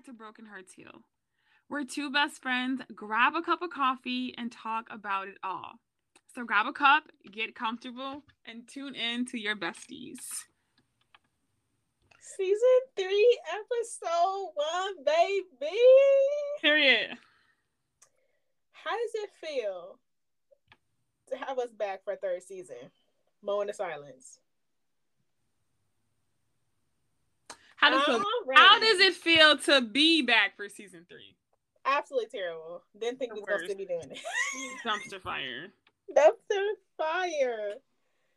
back to Broken Hearts Heal. We're two best friends. Grab a cup of coffee and talk about it all. So grab a cup, get comfortable, and tune in to your besties. Season three, episode one, baby. Period. How does it feel to have us back for a third season? Moment of silence. How does, it, how does it feel to be back for season three? Absolutely terrible. Didn't think we were supposed to be doing it. Dumpster fire. Dumpster fire.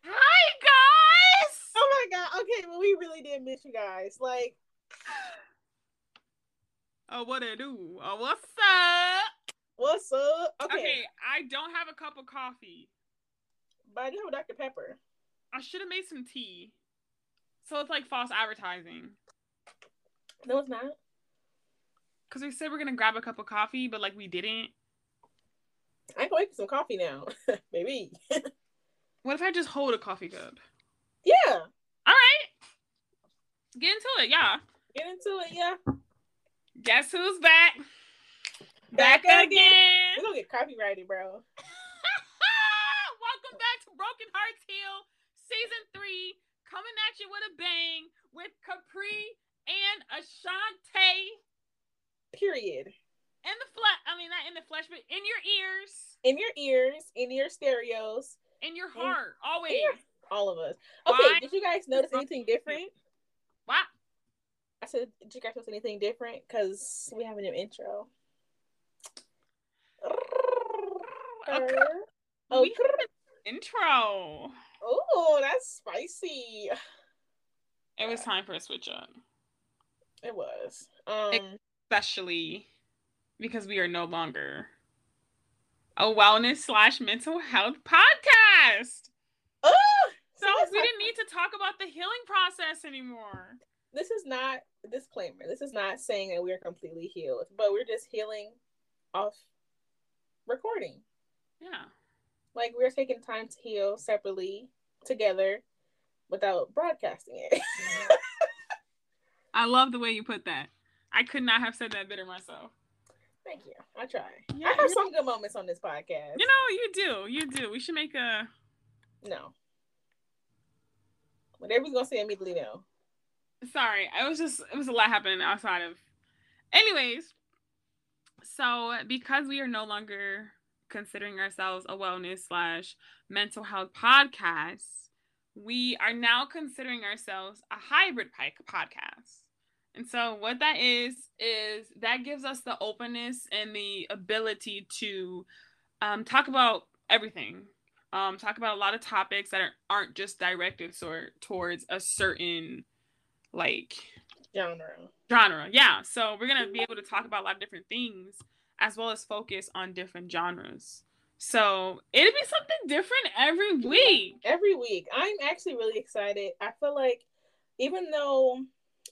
Hi guys. Oh my god. Okay, well we really did miss you guys. Like Oh what it do? Oh what's up? What's up? Okay. okay, I don't have a cup of coffee. But I do have a Dr. Pepper. I should have made some tea. So it's like false advertising. No, it's not. Because we said we're gonna grab a cup of coffee, but like we didn't. I can wait for some coffee now, maybe. what if I just hold a coffee cup? Yeah. All right. Get into it, yeah. Get into it, yeah. Guess who's back? Back, back again. We're gonna get copyrighted, bro. Welcome back to Broken Hearts Heal, season three, coming at you with a bang with Capri and Ashante. Period. In the flesh, I mean not in the flesh, but in your ears. In your ears, in your stereos. In your heart, in, always. Your, all of us. Okay, Why? did you guys notice anything different? What? I said, did you guys notice anything different? Because we have a new intro. Okay. Oh, intro. Oh, that's spicy. It was time for a switch up. It was. Um, especially because we are no longer a wellness slash mental health podcast. Oh, so we didn't need to talk about the healing process anymore. This is not disclaimer. This is not saying that we are completely healed, but we're just healing off recording. Yeah. Like we're taking time to heal separately together without broadcasting it. I love the way you put that. I could not have said that better myself. Thank you. I try. Yeah, I have some good moments on this podcast. You know, you do. You do. We should make a No. Whatever he's gonna say immediately no. Sorry. I was just it was a lot happening outside of anyways. So because we are no longer considering ourselves a wellness slash mental health podcast, we are now considering ourselves a hybrid podcast. And so what that is is that gives us the openness and the ability to um, talk about everything. Um, talk about a lot of topics that are, aren't just directed sort towards a certain like genre. Genre, yeah. So we're gonna be able to talk about a lot of different things as well as focus on different genres. So it'll be something different every week. Every week. I'm actually really excited. I feel like even though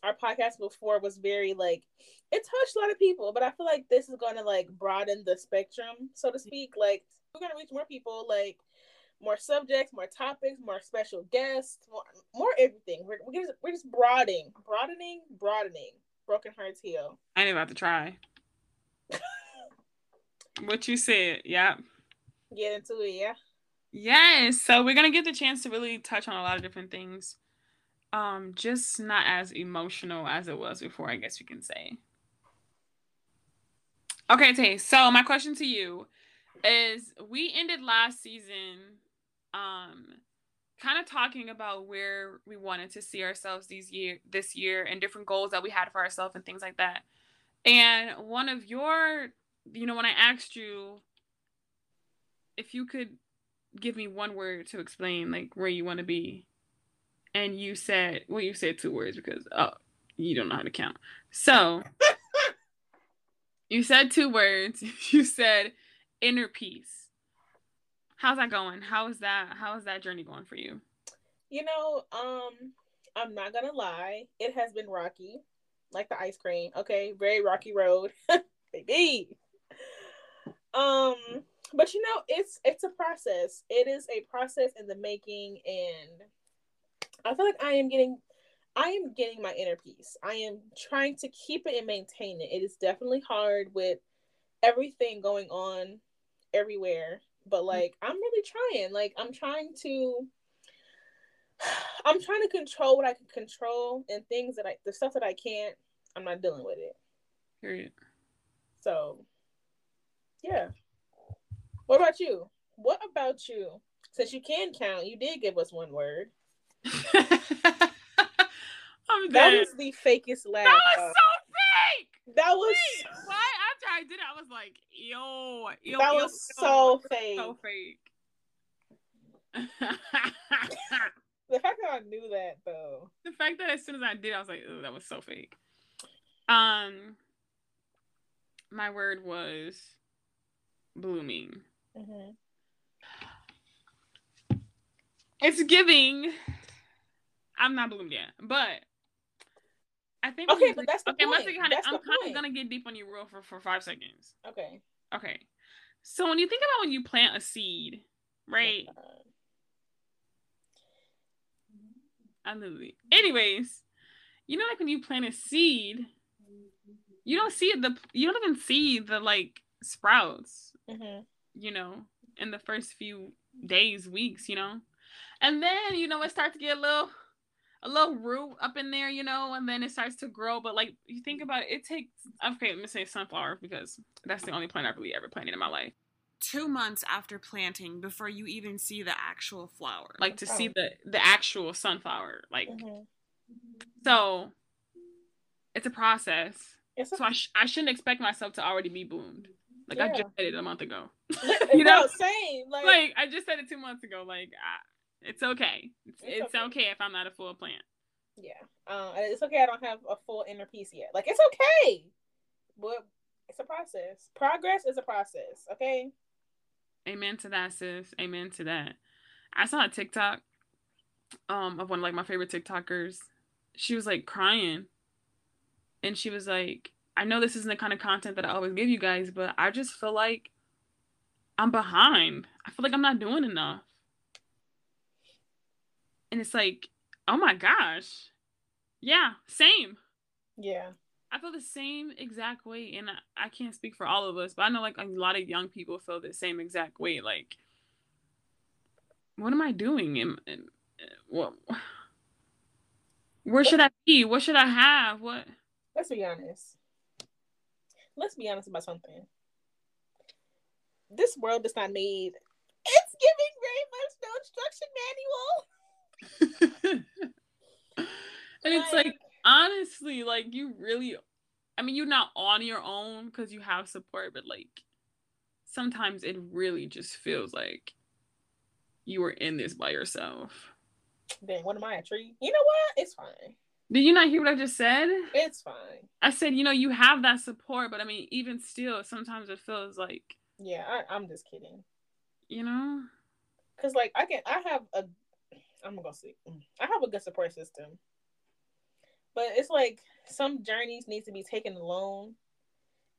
our podcast before was very like it touched a lot of people, but I feel like this is gonna like broaden the spectrum, so to speak. Like we're gonna reach more people, like more subjects, more topics, more special guests, more more everything. We're we're just, we're just broadening, broadening, broadening. Broken Hearts Heal. I ain't about to try. what you said, yeah. Get into it, yeah. Yes. So we're gonna get the chance to really touch on a lot of different things um just not as emotional as it was before i guess you can say. Okay tay so my question to you is we ended last season um kind of talking about where we wanted to see ourselves these year this year and different goals that we had for ourselves and things like that. And one of your you know when i asked you if you could give me one word to explain like where you want to be and you said well you said two words because oh you don't know how to count. So you said two words you said inner peace. How's that going? How is that how is that journey going for you? You know um i'm not gonna lie it has been rocky like the ice cream. Okay very rocky road baby. Um, but you know, it's it's a process. It is a process in the making, and I feel like I am getting I am getting my inner peace. I am trying to keep it and maintain it. It is definitely hard with everything going on everywhere, but mm-hmm. like I'm really trying. Like I'm trying to I'm trying to control what I can control and things that I the stuff that I can't, I'm not dealing with it. Period. So yeah. What about you? What about you? Since you can count, you did give us one word. that was the fakest laugh. That was so fake. That was Wait, why after I did it, I was like, yo, yo that yo, was yo, so fake. so fake. the fact that I knew that though. the fact that as soon as I did, I was like, "Ooh, that was so fake." Um, my word was blooming. Mm-hmm. It's giving. I'm not bloomed yet, but I think. Okay, but that's okay. Kinda, That's I'm kind point. of gonna get deep on you real for for five seconds. Okay. Okay, so when you think about when you plant a seed, right? Uh, I literally. Anyways, you know, like when you plant a seed, you don't see the you don't even see the like sprouts, mhm. you know, in the first few days, weeks, you know, and then you know it starts to get a little a little root up in there, you know, and then it starts to grow. But like you think about it, it takes okay, let me say sunflower because that's the only plant I've really ever planted in my life. Two months after planting before you even see the actual flower. Like to see Oh. the the actual sunflower. Like Mhm. so it's a process. It's So I, sh- I shouldn't expect myself to already be bloomed. Like I just said it a month ago. you know? no, same. Like, like I just said it two months ago. Like I, it's okay. It's, It's it's okay. okay. if I'm not a full plant. yeah. Uh, it's okay. I don't have a full inner peace yet. Like it's okay, but it's a process. Progress is a process. Okay. Amen to that, sis. Amen to that. I saw a TikTok um of one of like my favorite TikTokers. She was like crying. And she was like, I know this isn't the kind of content that I always give you guys, but I just feel like I'm behind. I feel like I'm not doing enough. And it's like, oh my gosh. Yeah, same. Yeah. I feel the same exact way, and I, I can't speak for all of us, but I know like a lot of young people feel the same exact way. Like, what am I doing? Am, am- what? Where should I be? What should I have? What? Let's be honest. Let's be honest about something. This world is not made. It's giving very much no instruction manual. and it's like honestly, like you really, I mean, you're not on your own because you have support, but like sometimes it really just feels like you were in this by yourself. then what am I a tree? You know what? It's fine. Did you not hear what I just said? It's fine. I said, you know, you have that support, but I mean, even still, sometimes it feels like, Yeah, I, I'm just kidding. you know, Cause like I can, I have a, I'm gonna see. I have a good support system, but it's like some journeys need to be taken alone,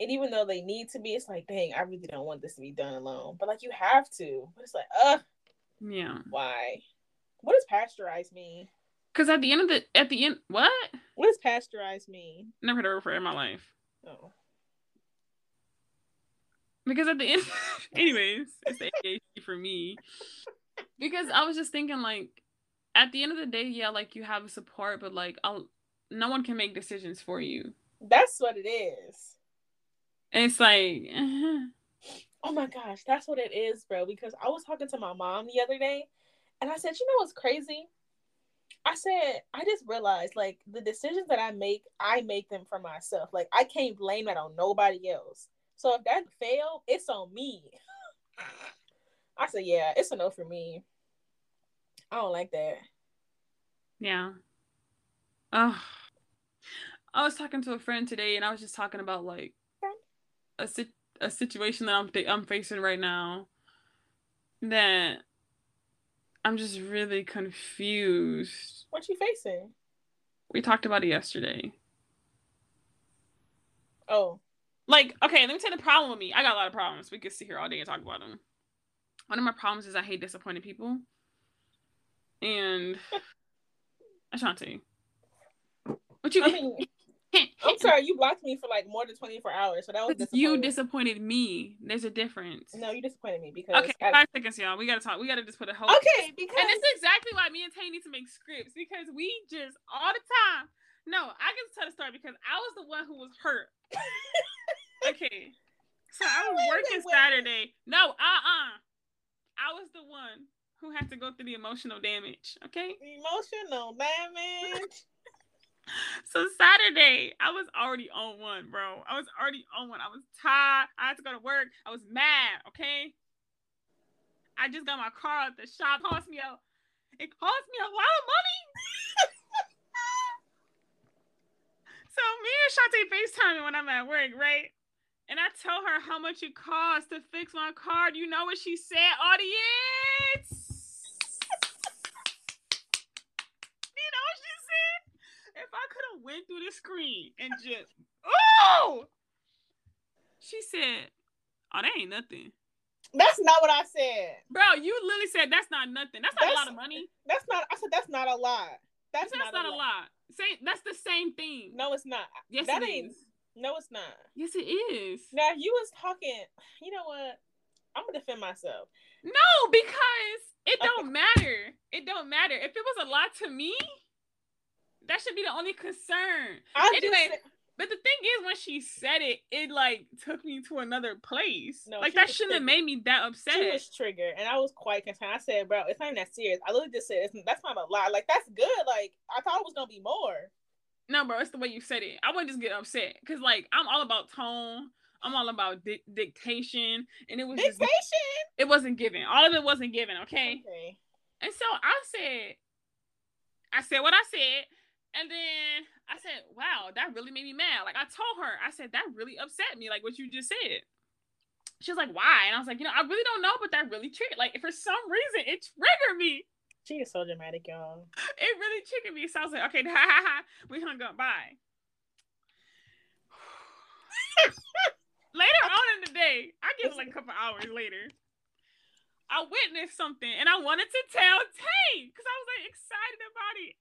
and even though they need to be, it's like, dang, I really don't want this to be done alone. But like you have to. But it's like, uh, yeah. why? What does pasteurized mean? Because at the end of the, at the end, what? What does pasteurized mean? Never heard of it in my life. Oh, Because at the end, anyways, it's the ADHD for me. Because I was just thinking, like, at the end of the day, yeah, like you have support, but like, I'll, no one can make decisions for you. that's what it is. And it's like, Oh my gosh, that's what it is, bro. Because I was talking to my mom the other day, and I said, you know what's crazy? I said, I just realized like the decisions that I make, I make them for myself. Like I can't blame that on nobody else. So if that failed, it's on me. I said, yeah, it's a no for me. I don't like that. yeah. Oh, I was talking to a friend today, and I was just talking about like a sit- a situation that I'm th- I'm facing right now. That I'm just really confused. What you facing? We talked about it yesterday. Oh, Like, okay, let me tell you the problem with me. I got a lot of problems. We could sit here all day and talk about them. One of my problems is I hate disappointing people. And Ashanti. What you I mean, I'm sorry, you blocked me for like more than 24 hours, so that was you disappointed me. There's a difference. No, you disappointed me because okay, five seconds, y'all. We gotta talk. We gotta just put a whole okay because and this is exactly why me and Tay need to make scripts because we just all the time. No, I can tell the story because I was the one who was hurt. okay, so I was wait, working wait, wait. Saturday. No, uh, uh I was the one who had to go through the emotional damage. Okay, emotional damage. So Saturday, I was already on one, bro. I was already on one. I was tired. I had to go to work. I was mad, okay? I just got my car at the shop. It cost me a it cost me a lot of money. so me and Shante FaceTime when I'm at work, right? And I tell her how much it costs to fix my car. Do you know what she said, audience? if I could have went through the screen and just oh, she said, "Oh, that ain't nothing." That's not what I said, bro. You literally said that's not nothing. That's not that's, a lot of money. That's not. I said that's not a lot. That's, that's not, not, a lot. lot. Say that's the same thing. No, it's not. Yes, that it ain't. Is. No, it's not. Yes, it is. Now you was talking. You know what? I'm gonna defend myself. No, because it don't matter. It don't matter. If it was a lot to me, that should be the only concern. I anyway, just, but the thing is, when she said it, it like took me to another place. No, like that shouldn't have made me that upset. She was triggered, and I was quite concerned. I said, "Bro, it's not even that serious." I literally just said, "That's not a lie." Like that's good. Like I thought it was gonna be more. No, bro, it's the way you said it. I wouldn't just get upset because, like, I'm all about tone. I'm all about di- dictation, and it was dictation. Just, it wasn't given. All of it wasn't given. Okay. Okay. And so I said, I said what I said, and then I said, wow, that really made me mad. Like I told her, I said, that really upset me, like what you just said. She was like, why? And I was like, you know, I really don't know, but that really triggered. Like, for some reason, it triggered me. She is so dramatic, y'all. It really triggered me. So I was like, okay, ha ha ha. We hung up. Bye. later on in the day, I give it like a couple hours later. I witnessed something and I wanted to tell Tay because I was like excited about it.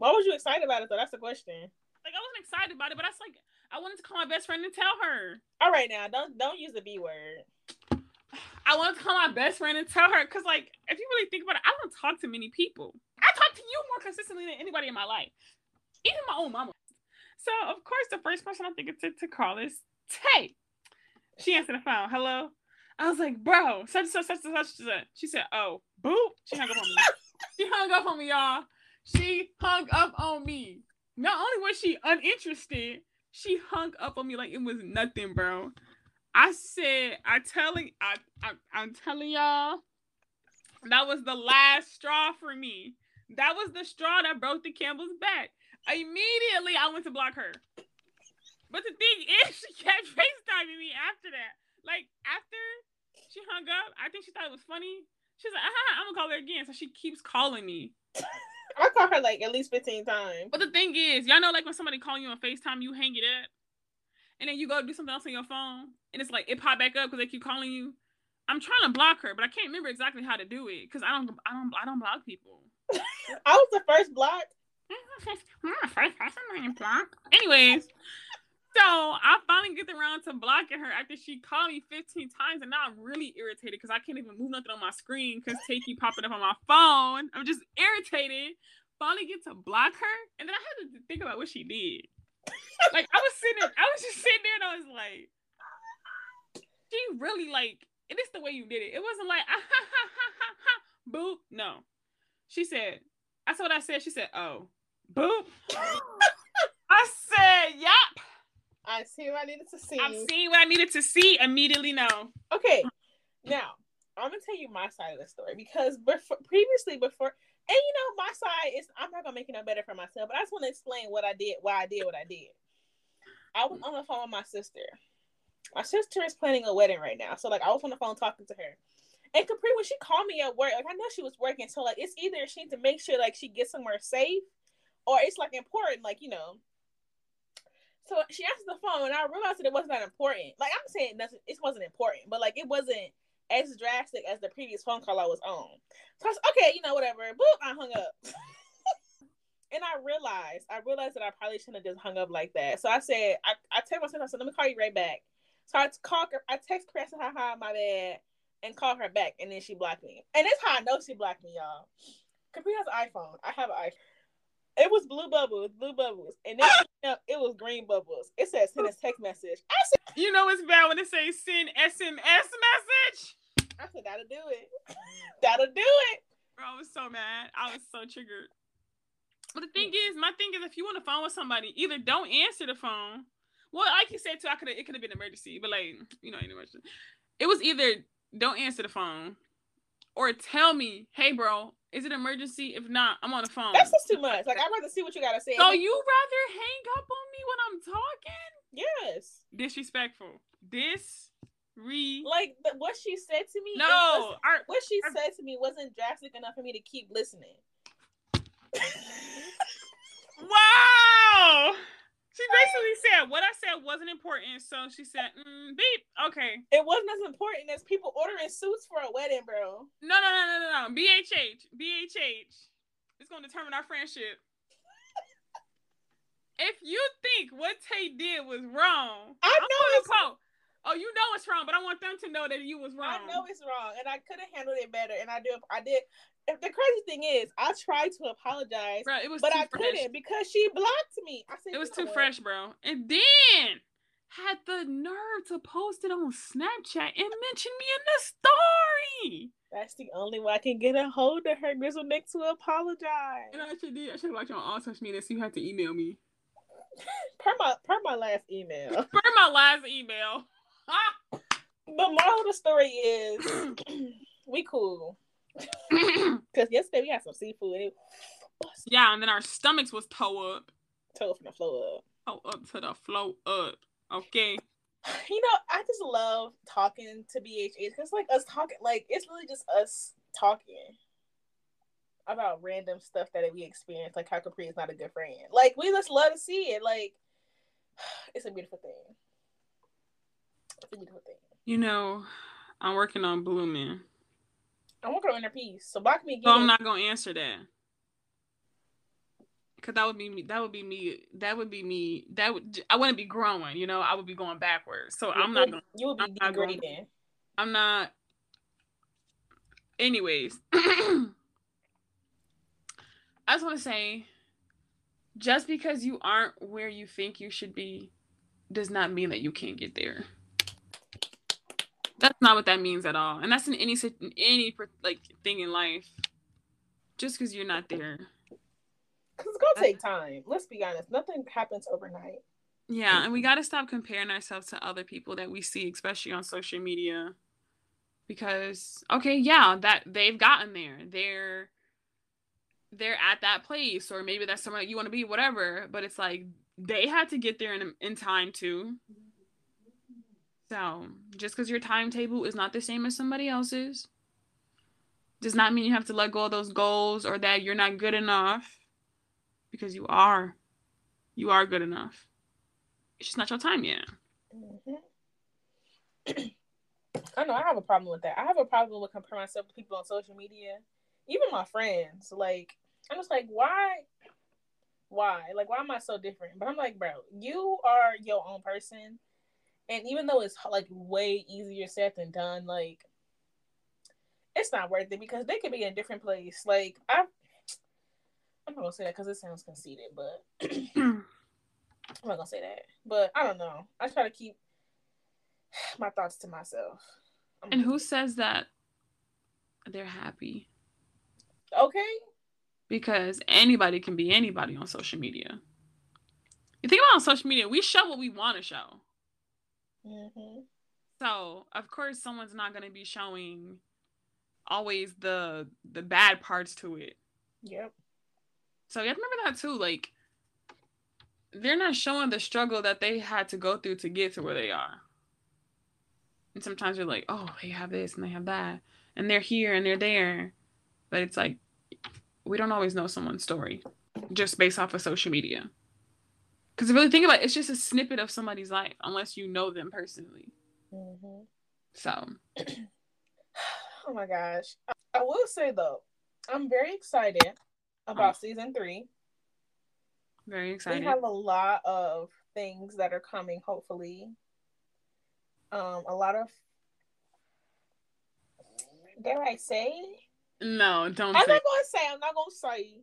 Why was you excited about it though? That's the question. Like I wasn't excited about it, but I was like, I wanted to call my best friend and tell her. All right, now don't don't use the B word. I wanted to call my best friend and tell her because, like, if you really think about it, I don't talk to many people. I talk to you more consistently than anybody in my life, even my own mama. So, of course, the first person I'm thinking to, to call is Tay. She answered the phone. Hello. I was like, bro, such such such such such. She said, oh, boop. She hung up on me. she hung up on me, y'all. She hung up on me. Not only was she uninterested, she hung up on me like it was nothing, bro. I said, I telling, I, I, I'm telling y'all, that was the last straw for me. That was the straw that broke the camel's back. Immediately, I went to block her. But the thing is, she kept FaceTiming me after that. Like, after she hung up, I think she thought it was funny. She's like, uh-huh, I'm gonna call her again. So she keeps calling me. I call her like at least 15 times. But the thing is, y'all know like when somebody call you on FaceTime, you hang it up. And then you go do something else on your phone. And it's like it pop back up because they keep calling you. I'm trying to block her, but I can't remember exactly how to do it because I don't I don't I don't block people. I was the first block. I'm the first person block. Anyways, so I finally get around to blocking her after she called me 15 times, and now I'm really irritated because I can't even move nothing on my screen because Takey popping up on my phone. I'm just irritated. Finally get to block her, and then I had to think about what she did. like I was sitting, there, I was just sitting there, and I was like, she really like it is the way you did it. It wasn't like ah, ha, ha, ha, ha, ha, boop. No, she said. That's what I said. She said, "Oh, boop." I said, "Yep." I see what I needed to see. I'm seeing what I needed to see. Immediately know. Okay, now I'm gonna tell you my side of the story because before, previously, before, and you know, my side is I'm not gonna make it no better for myself, but I just want to explain what I did, why I did what I did. I was on the phone with my sister. My sister is planning a wedding right now, so like I was on the phone talking to her. And Capri, when she called me at work, like I know she was working, so like it's either she needs to make sure like she gets somewhere safe, or it's like important, like you know, So she answered the phone, and I realized that it wasn't that important. Like I'm saying, nothing. It wasn't important, but like it wasn't as drastic as the previous phone call I was on. So I was okay, you know, whatever. Boop, I hung up. and I realized, I realized that I probably shouldn't have just hung up like that. So I said, I, I text myself, I said, let me call you right back. So I called her, I text Chris, haha, my bad, and call her back, and then she blocked me. And that's how I know she blocked me, y'all. Capri has an iPhone. I have an iPhone. It was blue bubbles, blue bubbles, and then it was green bubbles. It says send a text message. I said, you know it's bad when it says send SMS message. I said that'll do it. that'll do it. Bro, I was so mad. I was so triggered. But the thing is, my thing is, if you want to phone with somebody, either don't answer the phone. Well, like you said too, I could it could have been an emergency, but like you know, emergency. it was either don't answer the phone or tell me, hey, bro, is it emergency? If not, I'm on the phone. That's just too much. Like I'd rather see what you gotta say. So you rather hang up on me when I'm talking? Yes. Disrespectful. This re like the, what she said to me. No, our, what she our, said to me wasn't drastic enough for me to keep listening. wow. She basically said what I said wasn't important, so she said, mm, "Beep, okay." It wasn't as important as people ordering suits for a wedding, bro. No, no, no, no, no, no. BHH, BHH. It's gonna determine our friendship. if you think what Tay did was wrong, I'm know it's wrong. Oh, you know it's wrong, but I want them to know that you was wrong. I know it's wrong, and I could have handled it better, and I do. I did the crazy thing is, I tried to apologize, bro, it was but I fresh. couldn't because she blocked me. I said it was too fresh, bro. And then had the nerve to post it on Snapchat and mention me in the story. That's the only way I can get a hold of her, Grizzle Nick, to apologize. And I should did. I should have watched you on all social media, so you had to email me. per my per my last email. per my last email. but moral of the story is, we cool. Because yesterday we had some seafood. yeah, and then our stomachs was toe up. Toe from the floor up. Toe up to the floor up. Okay. You know, I just love talking to BHH because, like, us talking, like, it's really just us talking about random stuff that we experience, like how Capri is not a good friend. Like, we just love to see it. Like, it's a beautiful thing. It's a beautiful thing. You know, I'm working on blooming. I'm working on inner peace. So block me again. So I'm not gonna answer that. Cause that would be me. That would be me. That would be me. That would. I wouldn't be growing. You know, I would be going backwards. So I'm not. Gonna, you would be I'm degrading. Not I'm not. Anyways, I just want to say, just because you aren't where you think you should be, does not mean that you can't get there. That's not what that means at all, and that's in any in any like thing in life. Just because you're not there, because it's gonna take time. Let's be honest, nothing happens overnight. Yeah, and we got to stop comparing ourselves to other people that we see, especially on social media. Because okay, yeah, that they've gotten there. They're they're at that place, or maybe that's somewhere that you want to be, whatever. But it's like they had to get there in in time too. Mm-hmm. So just because your timetable is not the same as somebody else's does not mean you have to let go of those goals or that you're not good enough because you are. You are good enough. It's just not your time yet. Mm-hmm. I know I have a problem with that. I have a problem with comparing myself to people on social media, even my friends. Like, I'm just like, why? Why? Like, why am I so different? But I'm like, bro, you are your own person and even though it's like way easier said than done, like it's not worth it because they could be in a different place. Like I, I'm not gonna say that because it sounds conceited, but I'm not gonna say that. But I don't know. I try to keep my thoughts to myself. I'm and who says that they're happy? Okay. Because anybody can be anybody on social media. You think about on social media, we show what we want to show. Mm-hmm. So of course, someone's not going to be showing always the the bad parts to it. Yep. So you have to remember that too. Like they're not showing the struggle that they had to go through to get to where they are. And sometimes you're like, oh, they have this and they have that, and they're here and they're there, but it's like we don't always know someone's story just based off of social media. Because really think about it, it's just a snippet of somebody's life, unless you know them personally. Mm-hmm. So. oh my gosh. I will say though, I'm very excited about oh. season three. Very excited. We have a lot of things that are coming, hopefully. Um, a lot of dare I say? No, don't. I'm not gonna say. I'm not gonna say.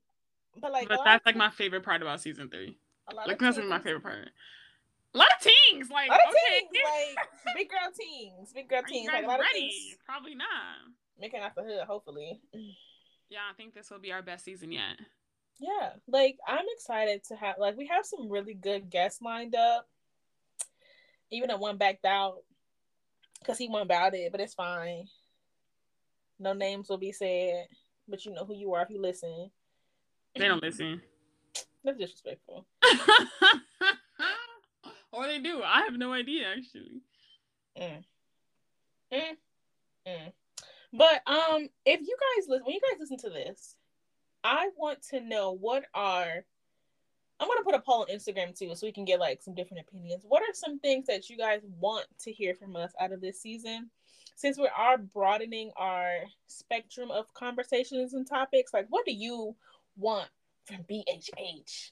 But like, but that's like my favorite part about season three. Like that's my favorite part. A lot of teens, like a lot of okay. teens, like big girl teens, big girl teens. Like a lot ready? of teens. Probably not. Making out the hood, hopefully. Yeah, I think this will be our best season yet. Yeah, like I'm excited to have like we have some really good guests lined up. Even if one backed out because he went about it, but it's fine. No names will be said, but you know who you are if you listen. They don't listen. That's disrespectful. or they do. I have no idea actually. Mm. Mm. Mm. But um, if you guys listen, when you guys listen to this, I want to know what are. I'm gonna put a poll on Instagram too, so we can get like some different opinions. What are some things that you guys want to hear from us out of this season? Since we are broadening our spectrum of conversations and topics, like what do you want from BHH?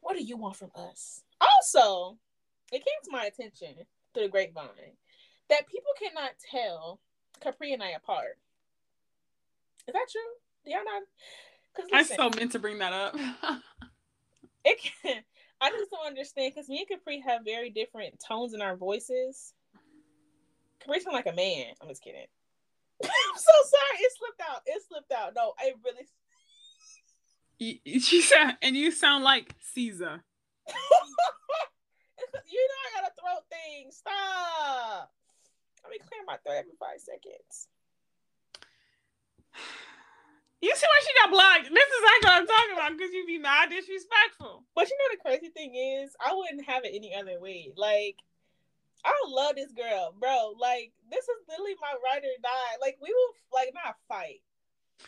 What do you want from us? Also, it came to my attention through the grapevine that people cannot tell Capri and I apart. Is that true? Do y'all not? I so meant to bring that up. it can. I just don't understand because me and Capri have very different tones in our voices. Capri sound like a man. I'm just kidding. I'm so sorry. It slipped out. It slipped out. No, I really. You, you sound and you sound like Caesar. you know I got a throat thing. Stop. Let me clear my throat every five seconds. You see why she got blocked? This is like what I'm talking about because you be mad disrespectful. But you know the crazy thing is, I wouldn't have it any other way. Like, I love this girl, bro. Like, this is literally my ride or die. Like, we will like not fight.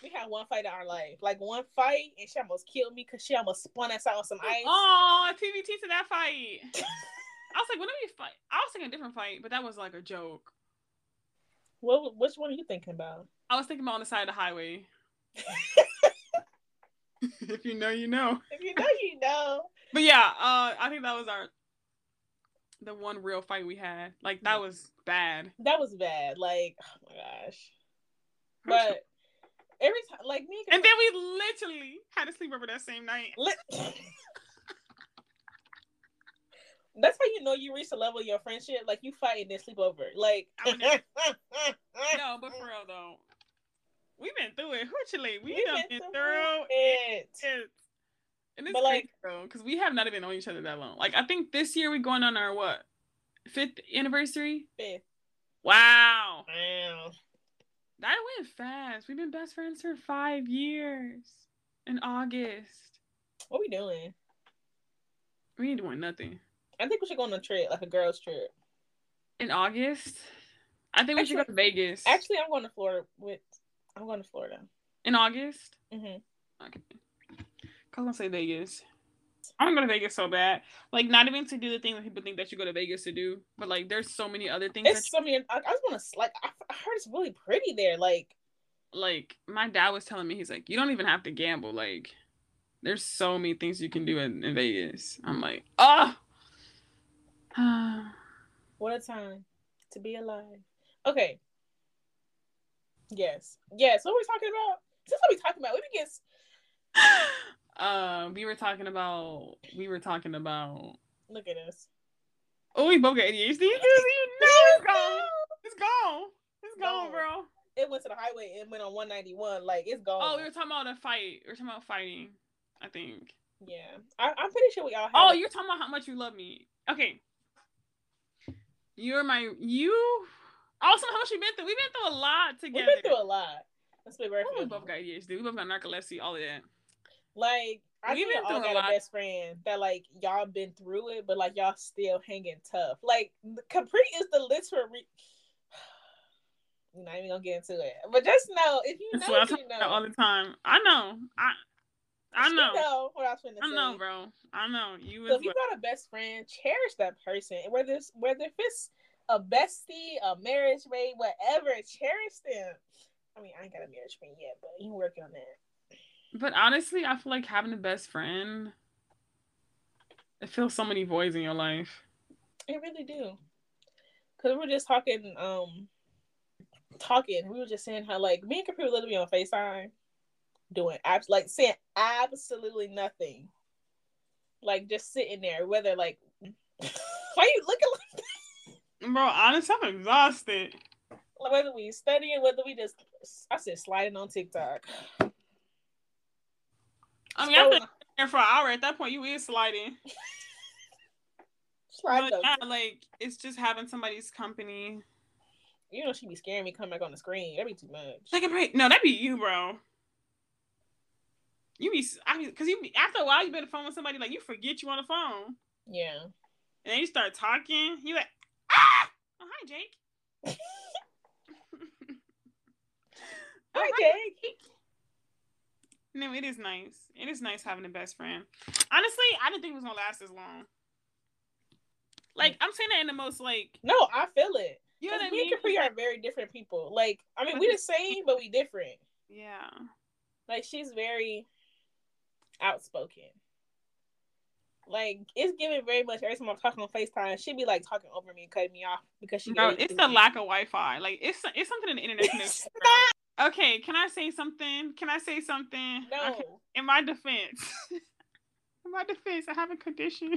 We had one fight in our life, like one fight, and she almost killed me because she almost spun us out on some ice. Oh, TBT to that fight. I was like, when did we fight? I was thinking a different fight, but that was like a joke. What? Which one are you thinking about? I was thinking about on the side of the highway. if you know, you know. If you know, you know. But yeah, uh, I think that was our the one real fight we had. Like that was bad. That was bad. Like oh my gosh. But every time, like me, and then we literally had a sleepover that same night. That's how you know you reach a level of your friendship. Like you fight and then sleep over. Like no, but for real though, We've been through it. Literally, we we have been, been through it. it. And it's but like, though, because we have not even known each other that long. Like, I think this year we're going on our what fifth anniversary. Fifth. Wow. Wow. That went fast. We've been best friends for five years. In August. What are we doing? We ain't doing nothing. I think we should go on a trip, like a girls' trip. In August? I think we should go to Vegas. Actually, I'm going to Florida with I'm going to Florida in August. Mm-hmm. Okay. I'm gonna say Vegas. I'm going to Vegas so bad. Like not even to do the thing that people think that you go to Vegas to do, but like there's so many other things. It's so many. I, I just want to like. I, I heard it's really pretty there. Like, like my dad was telling me, he's like, you don't even have to gamble. Like, there's so many things you can do in, in Vegas. I'm like, oh. what a time to be alive. Okay, Yes. Yes. What were we talking about? This is what we talking about. We begin. Uh, we were talking about. We were talking about. Look at us. Oh, we both got ADHD. You know it's gone. It's gone. It's gone, no. bro. It went to the highway and went on 191. Like it's gone. Oh, we were talking about a fight. We were talking about fighting. I think. Yeah, I, am pretty sure we all. oh, you're talking about how much you love me. Okay. You're my you also, how much we been through? We've been through a lot together. We've been through a lot. Let's be very We both got ADHD. We both got narcolepsy. All of that. Like I we think all got a, a best friend that like y'all been through it, but like y'all still hanging tough. Like Capri is the literal. You're not even gonna get into it, but just know if you know, you know. all the time. I know. I I She know. know what I was I say. know, bro. I know. You So if you got a best friend, cherish that person. Whether it's whether if it's a bestie, a marriage mate, whatever, cherish them. I mean, I ain't got a marriage mate yet, but you working on that. But honestly, I feel like having a best friend, it fills so many voids in your life. It really do. Cause we were just talking, um, talking. We were just saying how like me and Capri were literally on Facetime, doing abs like saying absolutely nothing, like just sitting there. Whether like, why you looking like that? Bro, honestly, I'm exhausted. whether we studying, whether we just I said sliding on TikTok. I mean, I've been there for an hour. At that point, you is sliding. sliding But yeah, like it's just having somebody's company. You know she be scaring me coming back on the screen. That'd be too much. A break. No, that'd be you, bro. You be, I mean, cause you be, after a while you been on the phone with somebody like you forget you on the phone, Yeah. and then you start talking. You like, ah, oh hi Jake. Hi, Oh, Jake. No, it is nice. It is nice having a best friend. Honestly, I didn't think it was gonna last as long. Like I'm saying that in the most like No, I feel it. you know what I me and mean. Capri are very different people. Like, I mean, we're the same, but we different. Yeah. Like, she's very outspoken. Like, it's giving very much every time I'm talking on FaceTime, she'd be like talking over me and cutting me off because she. Get it's it. the lack of Wi-Fi. Like it's it's something in the internet connection. Okay, can I say something? Can I say something? No. Okay. In my defense, in my defense, I have a condition.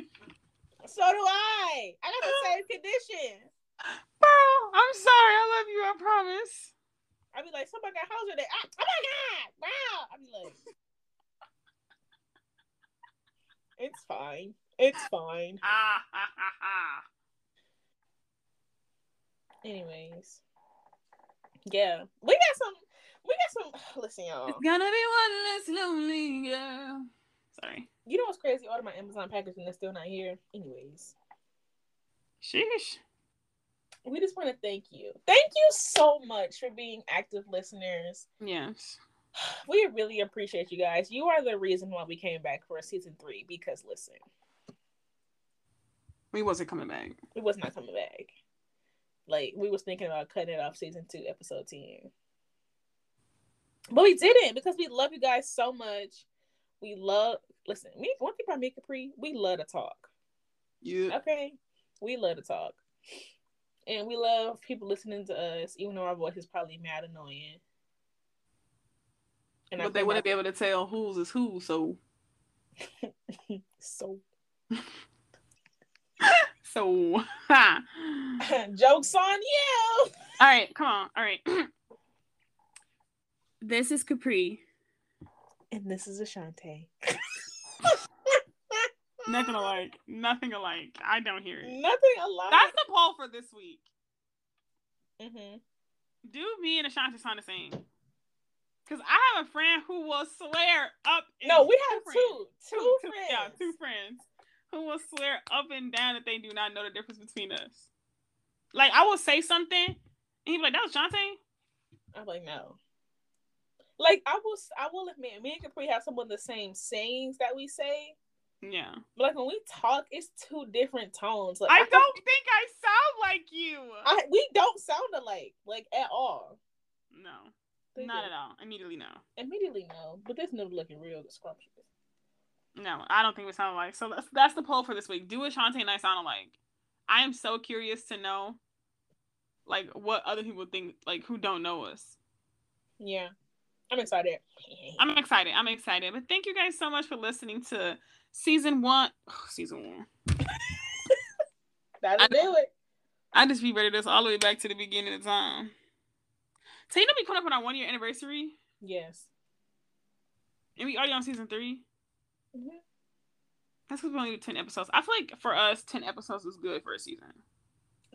So do I. I got the same condition. Bro, I'm sorry. I love you. I promise. I'd be like, somebody got house today. Ah, oh my god! Wow! I be like, it's fine. It's fine. Ah ha ha ha. Anyways, yeah, we got some. We got some. Listen, y'all. It's gonna be one less lonely girl. Sorry. You know what's crazy? Order my Amazon package and it's still not here. Anyways, Sheesh. we just want to thank you. Thank you so much for being active listeners. Yes. We really appreciate you guys. You are the reason why we came back for season three. Because listen, We wasn't coming back. we was not coming back. Like we was thinking about cutting it off season two, episode ten. But we didn't because we love you guys so much. We love listen, me one thing about me Capri, we love to talk. Yeah. Okay. We love to talk. And we love people listening to us, even though our voice is probably mad annoying. And I But they wouldn't be able to tell whose is who, so so so ha. jokes on you. All right, come on. All right. this is Capri. And this is Ashante. Nothing alike. Nothing alike. I don't hear it. Nothing alike. That's the poll for this week. Mm-hmm. Do me and Ashanti sound the same? Because I have a friend who will swear up. No, we have friends. two, two, friends. Yeah, two friends who will swear up and down that they do not know the difference between us. Like I will say something, and he'd be like, "That was Shantae." I'm like, no. Like I will, I will admit, me and Capri have some of the same sayings that we say, Yeah. but like when we talk, it's two different tones. Like I have- don't think I sound like you. I, we don't sound alike, like at all. no, They not do. at all. Immediately, no. Immediately, no. But this never looking real scrumptious. No, I don't think we sound alike. So that's that's the poll for this week. Do what Shantae and I sound alike. I am so curious to know, like, what other people think, like, who don't know us. Yeah, I'm excited. I'm excited. I'm excited. But thank you guys so much for listening to season one. season one. That'll do it. I just reread this all the way back to the beginning of time. So you know we coming up on our one year anniversary, Yes. and we already on season three. Mhm. That's because we only do ten episodes. I feel like for us, ten episodes is good for a season.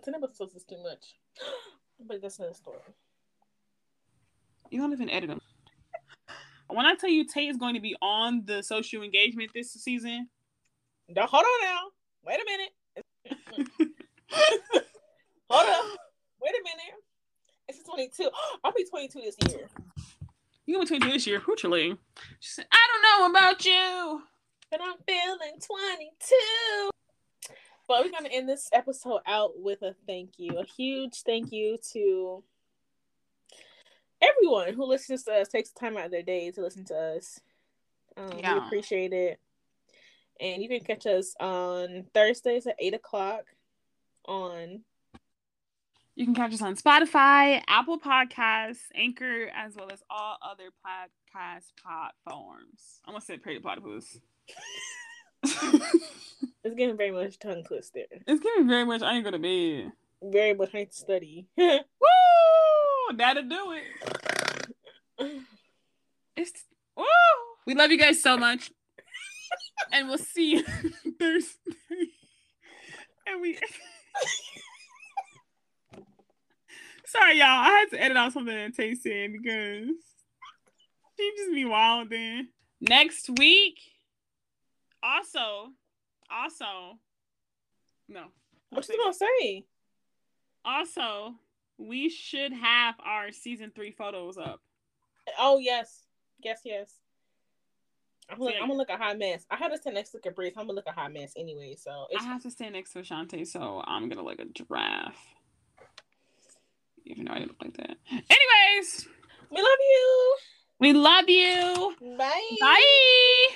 Ten episodes is too much. But that's another story. You don't even edit them. When I tell you Tay is going to be on the social engagement this season, Now, hold on now. Wait a minute. Hold up. Wait a minute. It's 22. I'll be 22 this year. You go between this year, Hoochily. She said, I don't know about you. But I'm feeling 22. But we're gonna end this episode out with a thank you. A huge thank you to everyone who listens to us, takes time out of their day to listen to us. Um, yeah. We appreciate it. And you can catch us on Thursdays at 8 o'clock on. You can catch us on Spotify, Apple Podcasts, Anchor, as well as all other podcast platforms. I almost said Pretty Platypus. it's getting very much tongue twisted. It's getting very much. I ain't gonna be very much. I study. Woo! That'll do it. It's woo! We love you guys so much, and we'll see you Thursday. And we. Sorry, y'all. I had to edit out something that Tay said because she just be wild. Then next week also, also, no. What's you gonna say? Also, we should have our season three photos up. Oh yes, yes, yes. I'm, look, I'm gonna look a hot mess. I have to stand next to Caprice. I'm gonna look a hot mess anyway. So I have to stand next to Ashante, so I'm gonna look a giraffe. Even though I didn't look like that. Anyways, we love you. We love you. Bye. Bye.